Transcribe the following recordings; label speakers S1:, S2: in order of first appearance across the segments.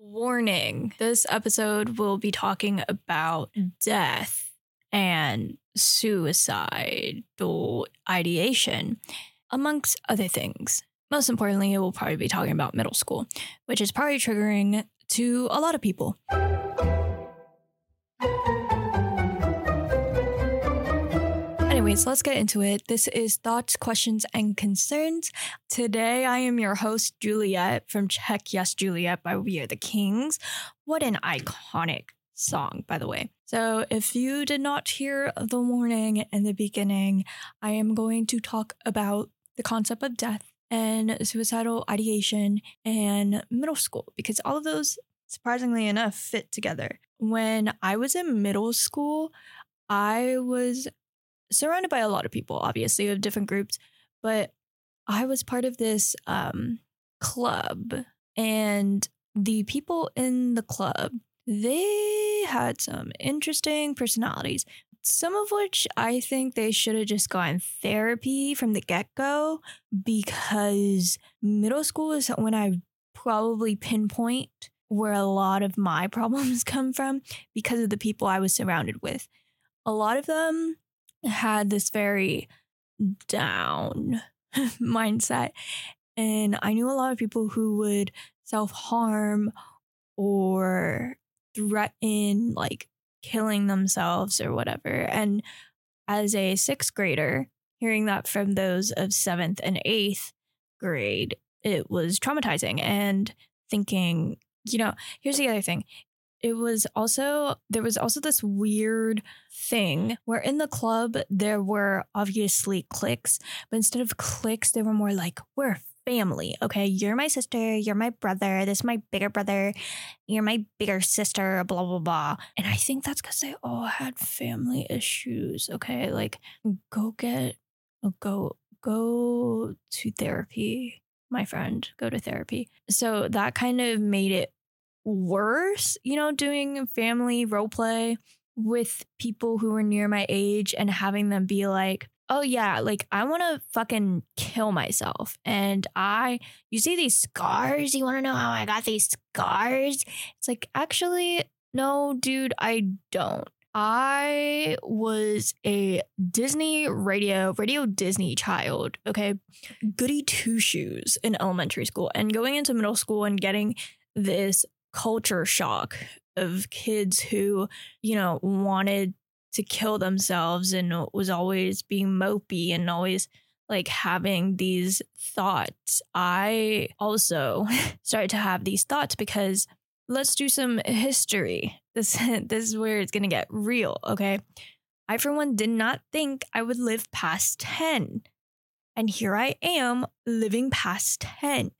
S1: Warning this episode will be talking about death and suicidal ideation, amongst other things. Most importantly, it will probably be talking about middle school, which is probably triggering to a lot of people. Anyways, let's get into it. This is Thoughts, Questions, and Concerns. Today, I am your host, Juliet from Check Yes Juliet by We Are the Kings. What an iconic song, by the way. So, if you did not hear the warning in the beginning, I am going to talk about the concept of death and suicidal ideation and middle school because all of those, surprisingly enough, fit together. When I was in middle school, I was surrounded by a lot of people, obviously, of different groups, but I was part of this um, club, and the people in the club they had some interesting personalities. Some of which I think they should have just gotten therapy from the get go because middle school is when I probably pinpoint where a lot of my problems come from because of the people I was surrounded with. A lot of them had this very down mindset. And I knew a lot of people who would self harm or threaten like killing themselves or whatever. And as a sixth grader, hearing that from those of seventh and eighth grade, it was traumatizing and thinking, you know, here's the other thing it was also there was also this weird thing where in the club there were obviously cliques but instead of cliques they were more like we're family okay? You're my sister you're my brother this is my bigger brother you're my bigger sister blah blah blah. And i think that's because they all had family issues okay? Like go get oh, go go to therapy my friend go to therapy. So that kind of made it worse, you know, doing family role play with people who were near my age and having them be like, oh yeah, like I want to fucking kill myself. And I, you see these scars? You want to know how I got these scars? It's like, actually, no, dude, I don't. I was a Disney radio, radio Disney child, okay? Goody two shoes in elementary school and going into middle school and getting this culture shock of kids who, you know, wanted to kill themselves and was always being mopey and always like having these thoughts. I also started to have these thoughts because let's do some history. This this is where it's going to get real, okay? I for one did not think I would live past 10. And here I am living past 10.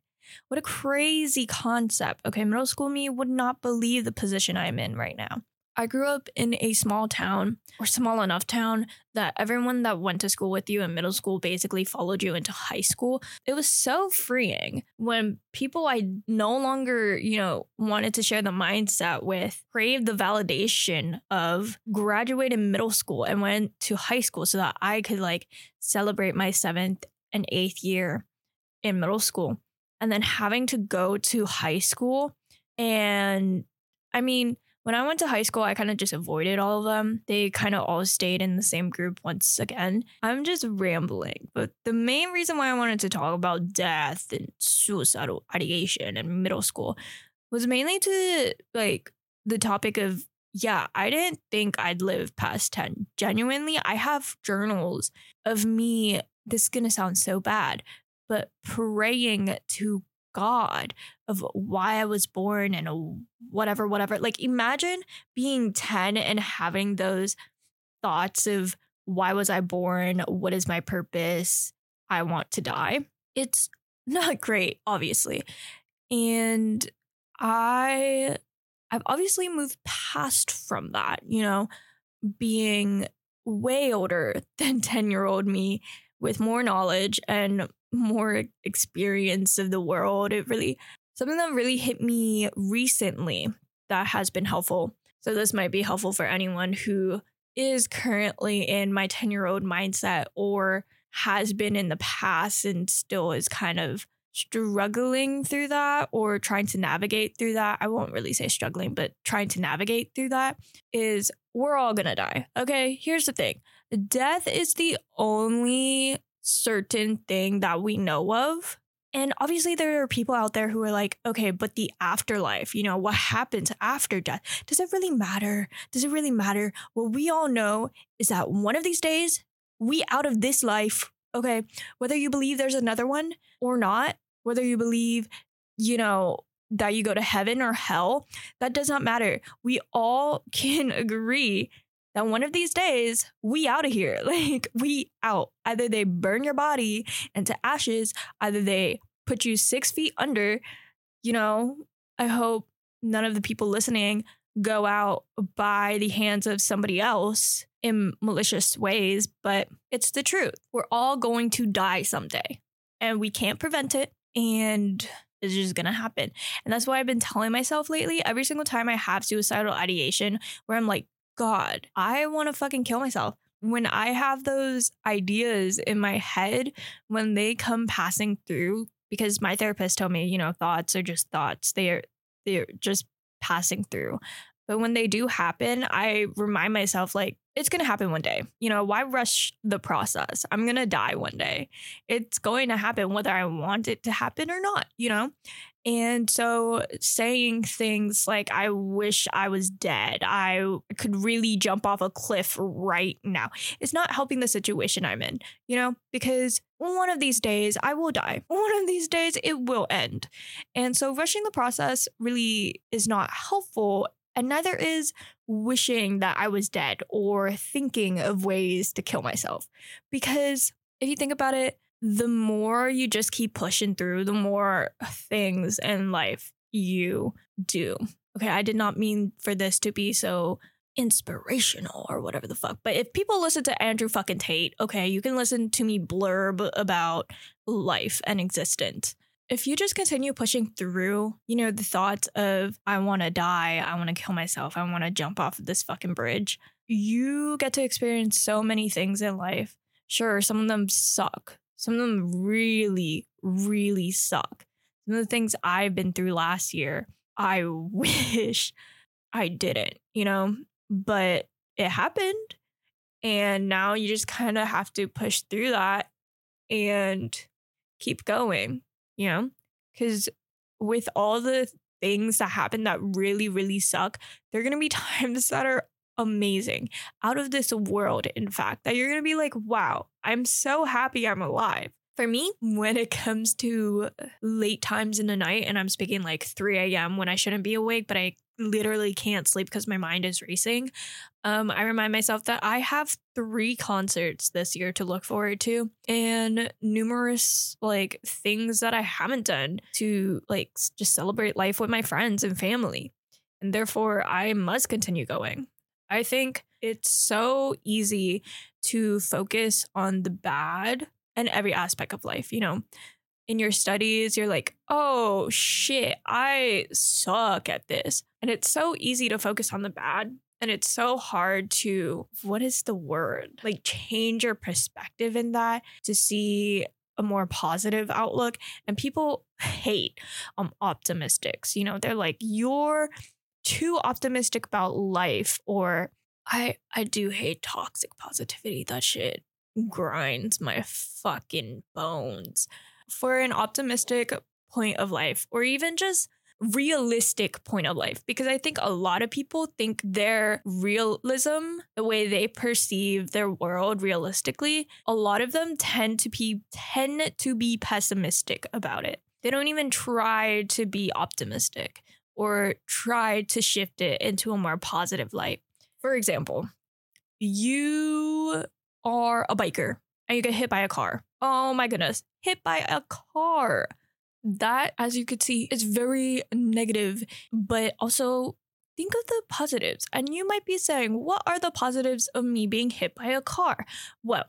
S1: What a crazy concept. Okay, middle school me would not believe the position I'm in right now. I grew up in a small town or small enough town that everyone that went to school with you in middle school basically followed you into high school. It was so freeing when people I no longer, you know, wanted to share the mindset with craved the validation of graduated middle school and went to high school so that I could like celebrate my seventh and eighth year in middle school and then having to go to high school. And I mean, when I went to high school, I kind of just avoided all of them. They kind of all stayed in the same group once again. I'm just rambling, but the main reason why I wanted to talk about death and suicidal ideation in middle school was mainly to like the topic of yeah, I didn't think I'd live past 10. Genuinely, I have journals of me. This is going to sound so bad, but praying to God of why I was born and whatever, whatever. Like, imagine being 10 and having those thoughts of why was I born? What is my purpose? I want to die. It's not great, obviously. And I I've obviously moved past from that, you know, being way older than 10 year old me with more knowledge and more experience of the world. It really, something that really hit me recently that has been helpful. So, this might be helpful for anyone who is currently in my 10 year old mindset or has been in the past and still is kind of struggling through that or trying to navigate through that, I won't really say struggling, but trying to navigate through that is we're all gonna die. Okay, here's the thing death is the only certain thing that we know of. And obviously, there are people out there who are like, okay, but the afterlife, you know, what happens after death? Does it really matter? Does it really matter? What we all know is that one of these days, we out of this life, okay, whether you believe there's another one or not, whether you believe, you know, that you go to heaven or hell, that does not matter. We all can agree that one of these days we out of here. Like we out. Either they burn your body into ashes, either they put you six feet under. You know, I hope none of the people listening go out by the hands of somebody else in malicious ways, but it's the truth. We're all going to die someday and we can't prevent it. And it's just gonna happen. And that's why I've been telling myself lately every single time I have suicidal ideation where I'm like, God, I wanna fucking kill myself. When I have those ideas in my head, when they come passing through, because my therapist told me, you know, thoughts are just thoughts. They're they're just passing through. But when they do happen, I remind myself, like, it's going to happen one day. You know, why rush the process? I'm going to die one day. It's going to happen whether I want it to happen or not, you know? And so saying things like, I wish I was dead, I could really jump off a cliff right now, it's not helping the situation I'm in, you know, because one of these days I will die. One of these days it will end. And so rushing the process really is not helpful and neither is wishing that I was dead or thinking of ways to kill myself. Because if you think about it, the more you just keep pushing through, the more things in life you do. Okay, I did not mean for this to be so inspirational or whatever the fuck. But if people listen to Andrew fucking Tate, okay, you can listen to me blurb about life and existence if you just continue pushing through, you know, the thoughts of, I want to die, I want to kill myself, I want to jump off of this fucking bridge, you get to experience so many things in life. Sure, some of them suck. Some of them really, really suck. Some of the things I've been through last year, I wish I didn't, you know, but it happened. And now you just kind of have to push through that and keep going you know? Because with all the things that happen that really, really suck, there are going to be times that are amazing, out of this world, in fact, that you're going to be like, wow, I'm so happy I'm alive. For me, when it comes to uh, late times in the night, and I'm speaking like 3 a.m. when I shouldn't be awake, but I literally can't sleep because my mind is racing, um, I remind myself that I have three concerts this year to look forward to and numerous like things that I haven't done to like just celebrate life with my friends and family. And therefore, I must continue going. I think it's so easy to focus on the bad and every aspect of life, you know. In your studies, you're like, oh shit, I suck at this. And it's so easy to focus on the bad and it's so hard to, what is the word? Like change your perspective in that to see a more positive outlook. And people hate um optimistics. You know, they're like, you're too optimistic about life, or I I do hate toxic positivity. That shit grinds my fucking bones. For an optimistic point of life, or even just realistic point of life because I think a lot of people think their realism, the way they perceive their world realistically, a lot of them tend to be tend to be pessimistic about it. They don't even try to be optimistic or try to shift it into a more positive light. For example, you are a biker and you get hit by a car. Oh my goodness, hit by a car that, as you could see, is very negative, but also think of the positives. And you might be saying, what are the positives of me being hit by a car? Well,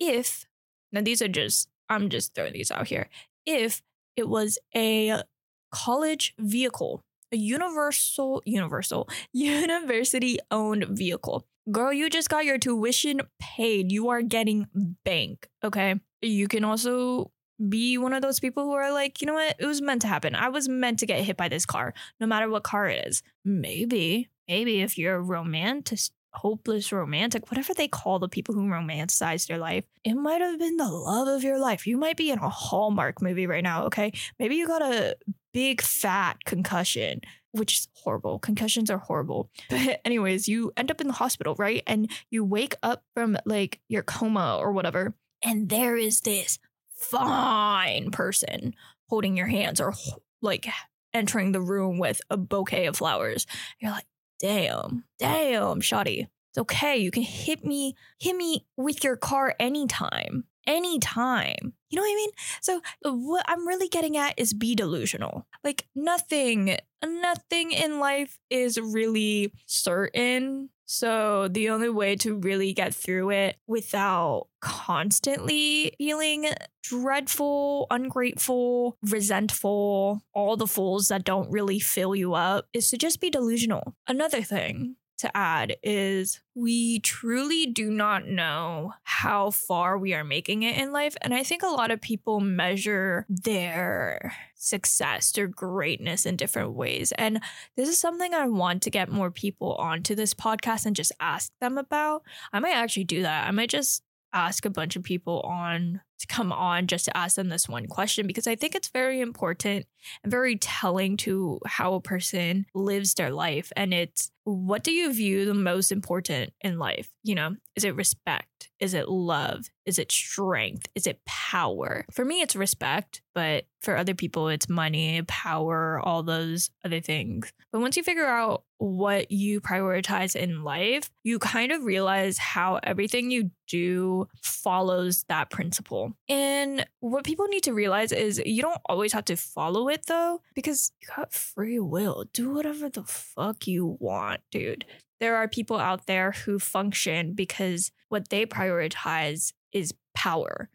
S1: if, now these are just, I'm just throwing these out here. If it was a college vehicle, a universal, universal, university owned vehicle, girl, you just got your tuition paid. You are getting bank, okay? You can also be one of those people who are like, you know what? It was meant to happen. I was meant to get hit by this car, no matter what car it is. Maybe, maybe if you're a romantic, hopeless romantic, whatever they call the people who romanticize their life, it might have been the love of your life. You might be in a Hallmark movie right now, okay? Maybe you got a big fat concussion, which is horrible. Concussions are horrible. But, anyways, you end up in the hospital, right? And you wake up from like your coma or whatever, and there is this fine person holding your hands or like entering the room with a bouquet of flowers. You're like, damn, damn, shoddy. It's okay. You can hit me, hit me with your car anytime. Anytime. You know what I mean? So uh, what I'm really getting at is be delusional. Like nothing, nothing in life is really certain so the only way to really get through it without constantly feeling dreadful, ungrateful, resentful, all the fools that don't really fill you up is to just be delusional. Another thing to add is we truly do not know how far we are making it in life. And I think a lot of people measure their success, their greatness in different ways. And this is something I want to get more people onto this podcast and just ask them about. I might actually do that. I might just ask a bunch of people on to come on just to ask them this one question because I think it's very important and very telling to how a person lives their life. And it's what do you view the most important in life? You know, is it respect? Is it love? Is it strength? Is it power? For me, it's respect, but for other people, it's money, power, all those other things. But once you figure out what you prioritize in life, you kind of realize how everything you do follows that principle. And what people need to realize is you don't always have to follow it though, because you got free will. Do whatever the fuck you want, dude. There are people out there who function because what they prioritize is power.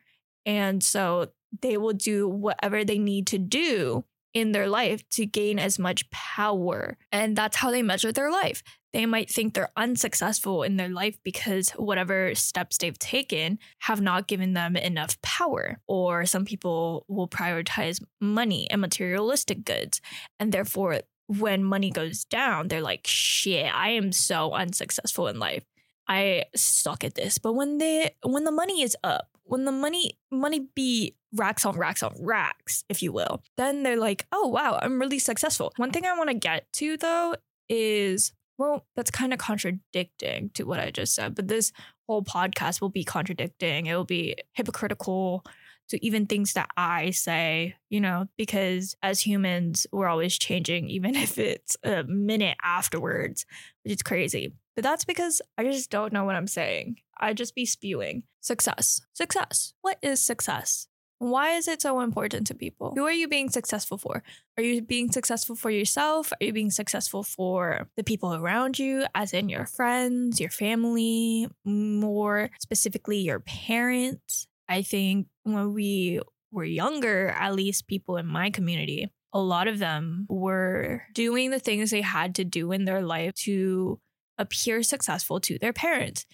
S1: And so they will do whatever they need to do in their life to gain as much power. And that's how they measure their life. They might think they're unsuccessful in their life because whatever steps they've taken have not given them enough power. Or some people will prioritize money and materialistic goods. And therefore, when money goes down, they're like, shit, I am so unsuccessful in life. I suck at this. But when they when the money is up, when the money money be racks on racks on racks, if you will, then they're like, oh wow, I'm really successful. One thing I want to get to though is well, that's kind of contradicting to what I just said, but this whole podcast will be contradicting. It will be hypocritical to even things that I say, you know, because as humans, we're always changing, even if it's a minute afterwards, which is crazy. But that's because I just don't know what I'm saying. I just be spewing. Success. Success. What is success? Why is it so important to people? Who are you being successful for? Are you being successful for yourself? Are you being successful for the people around you, as in your friends, your family, more specifically your parents? I think when we were younger, at least people in my community, a lot of them were doing the things they had to do in their life to appear successful to their parents.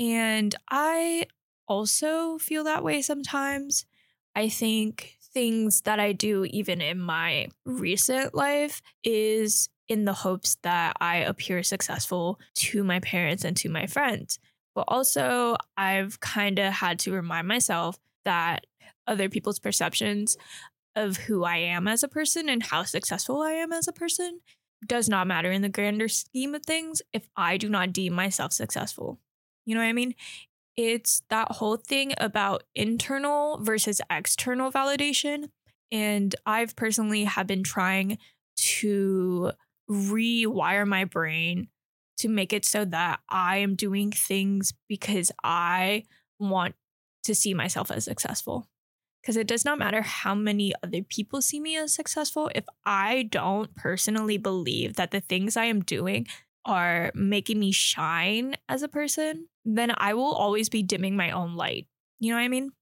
S1: And I also feel that way sometimes. I think things that I do, even in my recent life, is in the hopes that I appear successful to my parents and to my friends. But also, I've kind of had to remind myself that other people's perceptions of who I am as a person and how successful I am as a person does not matter in the grander scheme of things if I do not deem myself successful. You know what I mean? it's that whole thing about internal versus external validation. And I've personally have been trying to rewire my brain to make it so that I am doing things because I want to see myself as successful. Because it does not matter how many other people see me as successful. If I don't personally believe that the things I am doing are making me shine as a person, then I will always be dimming my own light. You know what I mean?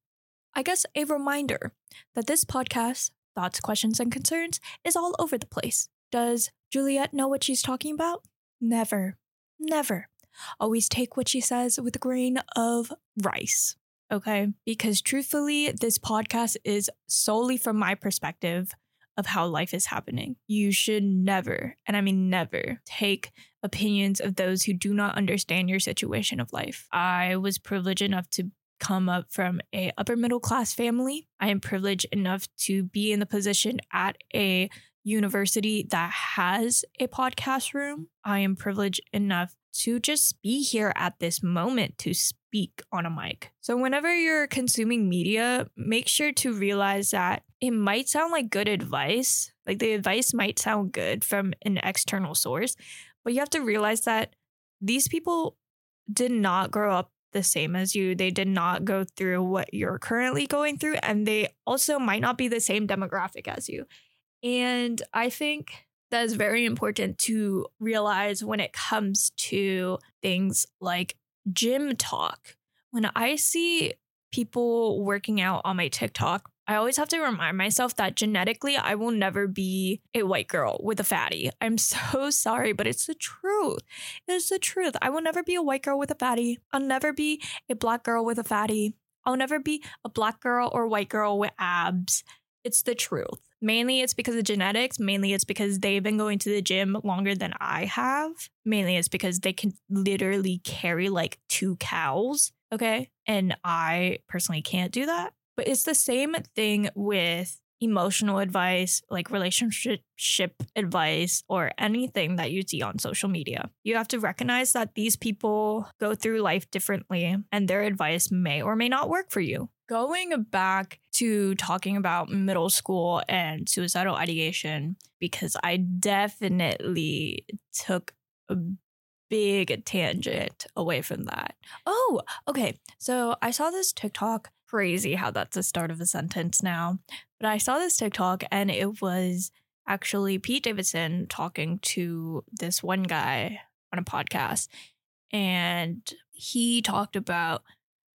S1: I guess a reminder that this podcast, Thoughts, Questions, and Concerns, is all over the place. Does Juliet know what she's talking about? Never. Never. Always take what she says with a grain of rice. Okay. Because truthfully, this podcast is solely from my perspective of how life is happening. You should never, and I mean never, take opinions of those who do not understand your situation of life. I was privileged enough to come up from a upper middle class family. I am privileged enough to be in the position at a university that has a podcast room. I am privileged enough to just be here at this moment to speak on a mic. So, whenever you're consuming media, make sure to realize that it might sound like good advice, like the advice might sound good from an external source, but you have to realize that these people did not grow up the same as you. They did not go through what you're currently going through, and they also might not be the same demographic as you. And I think that is very important to realize when it comes to things like gym talk. When I see people working out on my TikTok, I always have to remind myself that genetically, I will never be a white girl with a fatty. I'm so sorry, but it's the truth. It's the truth. I will never be a white girl with a fatty. I'll never be a black girl with a fatty. I'll never be a black girl or white girl with abs. It's the truth. Mainly it's because of genetics. Mainly it's because they've been going to the gym longer than I have. Mainly it's because they can literally carry like two cows. Okay. And I personally can't do that. But it's the same thing with emotional advice, like relationship advice, or anything that you see on social media. You have to recognize that these people go through life differently and their advice may or may not work for you. Going back to talking about middle school and suicidal ideation, because I definitely took a big tangent away from that. Oh, okay. So I saw this TikTok crazy how that's the start of a sentence now. But I saw this TikTok and it was actually Pete Davidson talking to this one guy on a podcast. And he talked about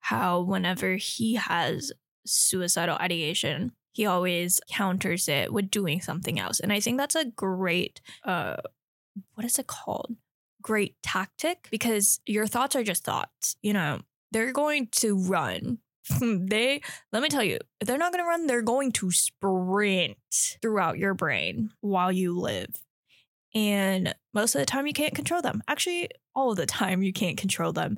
S1: how whenever he has suicidal ideation, he always counters it with doing something else. And I think that's a great uh what is it called? Great tactic because your thoughts are just thoughts, you know. They're going to run they let me tell you if they're not going to run they're going to sprint throughout your brain while you live and most of the time you can't control them actually all of the time you can't control them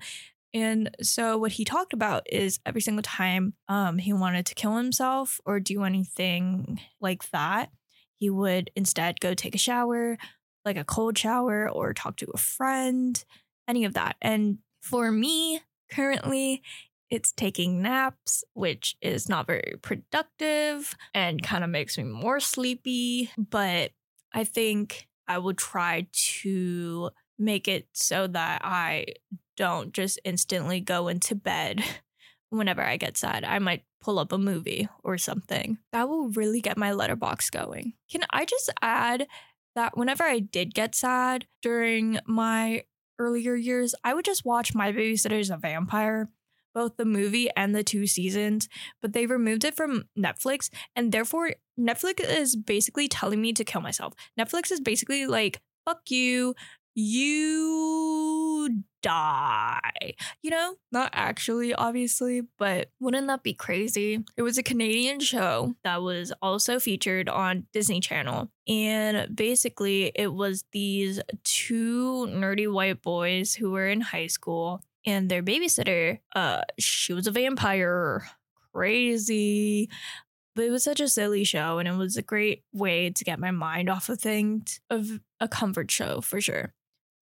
S1: and so what he talked about is every single time um, he wanted to kill himself or do anything like that he would instead go take a shower like a cold shower or talk to a friend any of that and for me currently it's taking naps, which is not very productive and kind of makes me more sleepy. But I think I will try to make it so that I don't just instantly go into bed whenever I get sad. I might pull up a movie or something. That will really get my Letterboxd going. Can I just add that whenever I did get sad during my earlier years, I would just watch My Babysitter's a Vampire both the movie and the two seasons, but they removed it from Netflix. And therefore, Netflix is basically telling me to kill myself. Netflix is basically like, fuck you. You die. You know, not actually, obviously, but wouldn't that be crazy? It was a Canadian show that was also featured on Disney Channel. And basically, it was these two nerdy white boys who were in high school and their babysitter, uh, she was a vampire. Crazy. But it was such a silly show, and it was a great way to get my mind off of things, of a comfort show for sure.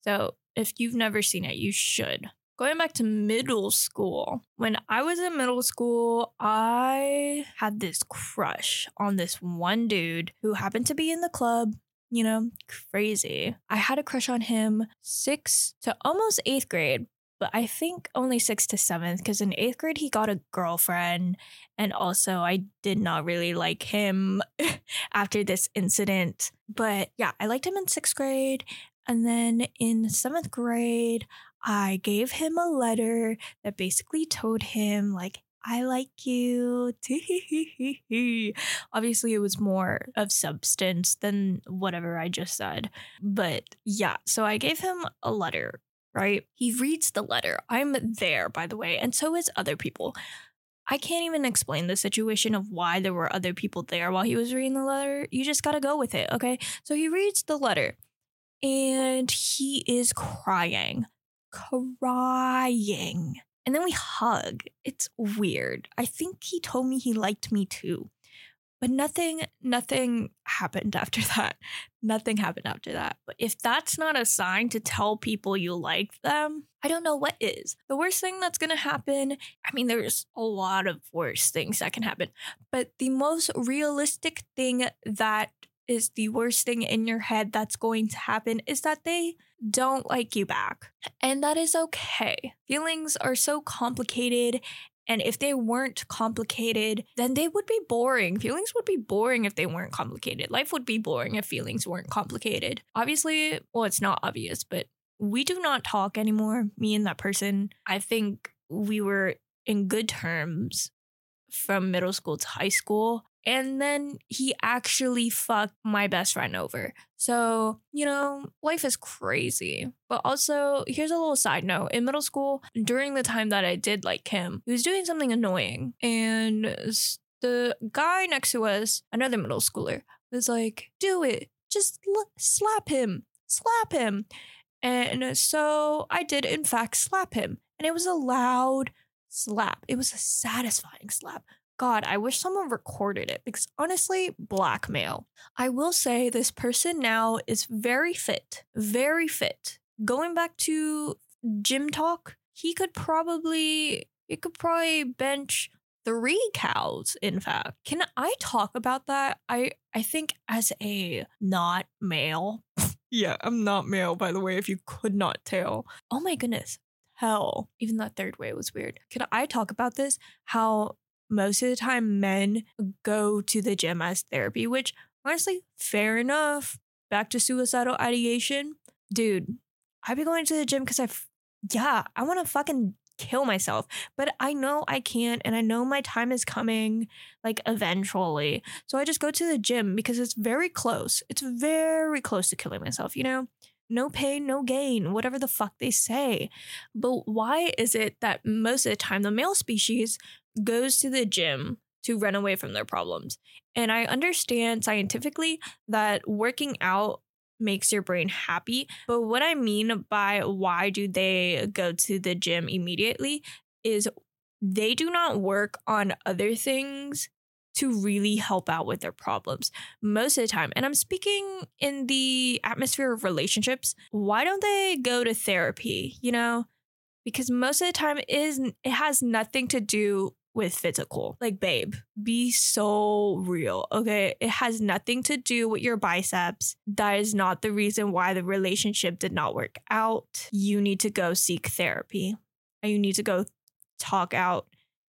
S1: So if you've never seen it, you should. Going back to middle school, when I was in middle school, I had this crush on this one dude who happened to be in the club you know, crazy. I had a crush on him sixth to almost eighth grade, but I think only sixth to seventh because in eighth grade he got a girlfriend. And also, I did not really like him after this incident. But yeah, I liked him in sixth grade. And then in seventh grade, I gave him a letter that basically told him, like, I like you. Obviously, it was more of substance than whatever I just said. But yeah, so I gave him a letter right? He reads the letter. I'm there, by the way, and so is other people. I can't even explain the situation of why there were other people there while he was reading the letter. You just gotta go with it, okay? So he reads the letter and he is crying. Crying. And then we hug. It's weird. I think he told me he liked me too. But nothing, nothing happened after that. Nothing happened after that. But if that's not a sign to tell people you like them, I don't know what is. The worst thing that's gonna happen, I mean, there's a lot of worse things that can happen, but the most realistic thing that is the worst thing in your head that's going to happen is that they don't like you back. And that is okay. Feelings are so complicated and if they weren't complicated, then they would be boring. Feelings would be boring if they weren't complicated. Life would be boring if feelings weren't complicated. Obviously, well, it's not obvious, but we do not talk anymore, me and that person. I think we were in good terms from middle school to high school. And then he actually fucked my best friend over. So, you know, life is crazy. But also, here's a little side note. In middle school, during the time that I did like him, he was doing something annoying. And the guy next to us, another middle schooler, was like, do it. Just l- slap him. Slap him. And so I did, in fact, slap him. And it was a loud slap. It was a satisfying slap. God, I wish someone recorded it because honestly, blackmail. I will say this person now is very fit, very fit. Going back to gym talk, he could probably he could probably bench three cows in fact. Can i talk about that? I i think as a not male yeah i'm not male by the way if you could not tell. Oh my goodness hell even that third way was weird. Can i talk about this? How most of the time men go to the gym as therapy, which honestly, fair enough. Back to suicidal ideation. Dude, I be going to the gym because I, f- yeah, I want to fucking kill myself. But I know I can't, and I know my time is coming, like eventually. So I just go to the gym because it's very close. It's very close to killing myself, you know? No pain, no gain, whatever the fuck they say. But why is it that most of the time the male species goes to the gym to run away from their problems. And I understand scientifically that working out makes your brain happy. But what I mean by why do they go to the gym immediately is they do not work on other things to really help out with their problems most of the time. And I'm speaking in the atmosphere of relationships. Why don't they go to therapy? You know, because most of the time it is it has nothing to do with physical. Like, babe, be so real, okay? It has nothing to do with your biceps. That is not the reason why the relationship did not work out. You need to go seek therapy and you need to go talk out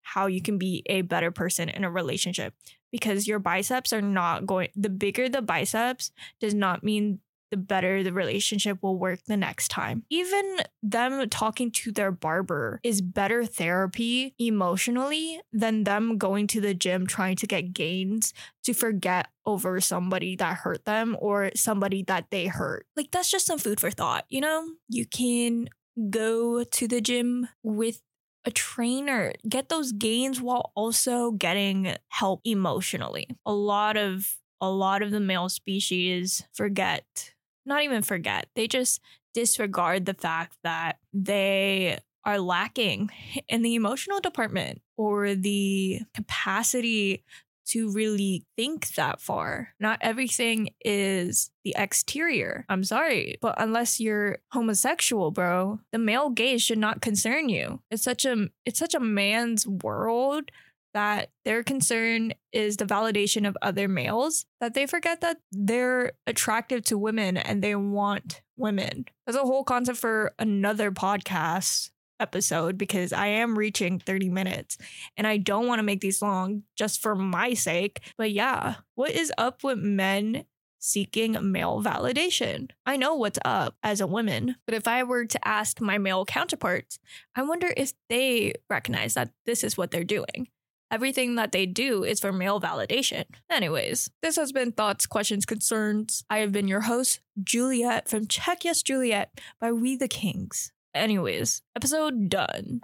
S1: how you can be a better person in a relationship because your biceps are not going, the bigger the biceps does not mean the better the relationship will work the next time. Even them talking to their barber is better therapy emotionally than them going to the gym trying to get gains to forget over somebody that hurt them or somebody that they hurt. Like, that's just some food for thought, you know? You can go to the gym with a trainer, get those gains while also getting help emotionally. A lot of a lot of the male species forget not even forget, they just disregard the fact that they are lacking in the emotional department or the capacity to really think that far. Not everything is the exterior. I'm sorry, but unless you're homosexual, bro, the male gaze should not concern you. It's such a it's such a man's world that their concern is the validation of other males, that they forget that they're attractive to women and they want women. That's a whole concept for another podcast episode because I am reaching 30 minutes and I don't want to make these long just for my sake. But yeah, what is up with men seeking male validation. I know what's up as a woman, but if I were to ask my male counterparts, I wonder if they recognize that this is what they're doing. Everything that they do is for male validation. Anyways, this has been Thoughts, Questions, Concerns. I have been your host, Juliet from Check Yes Juliet by We the Kings. Anyways, episode done.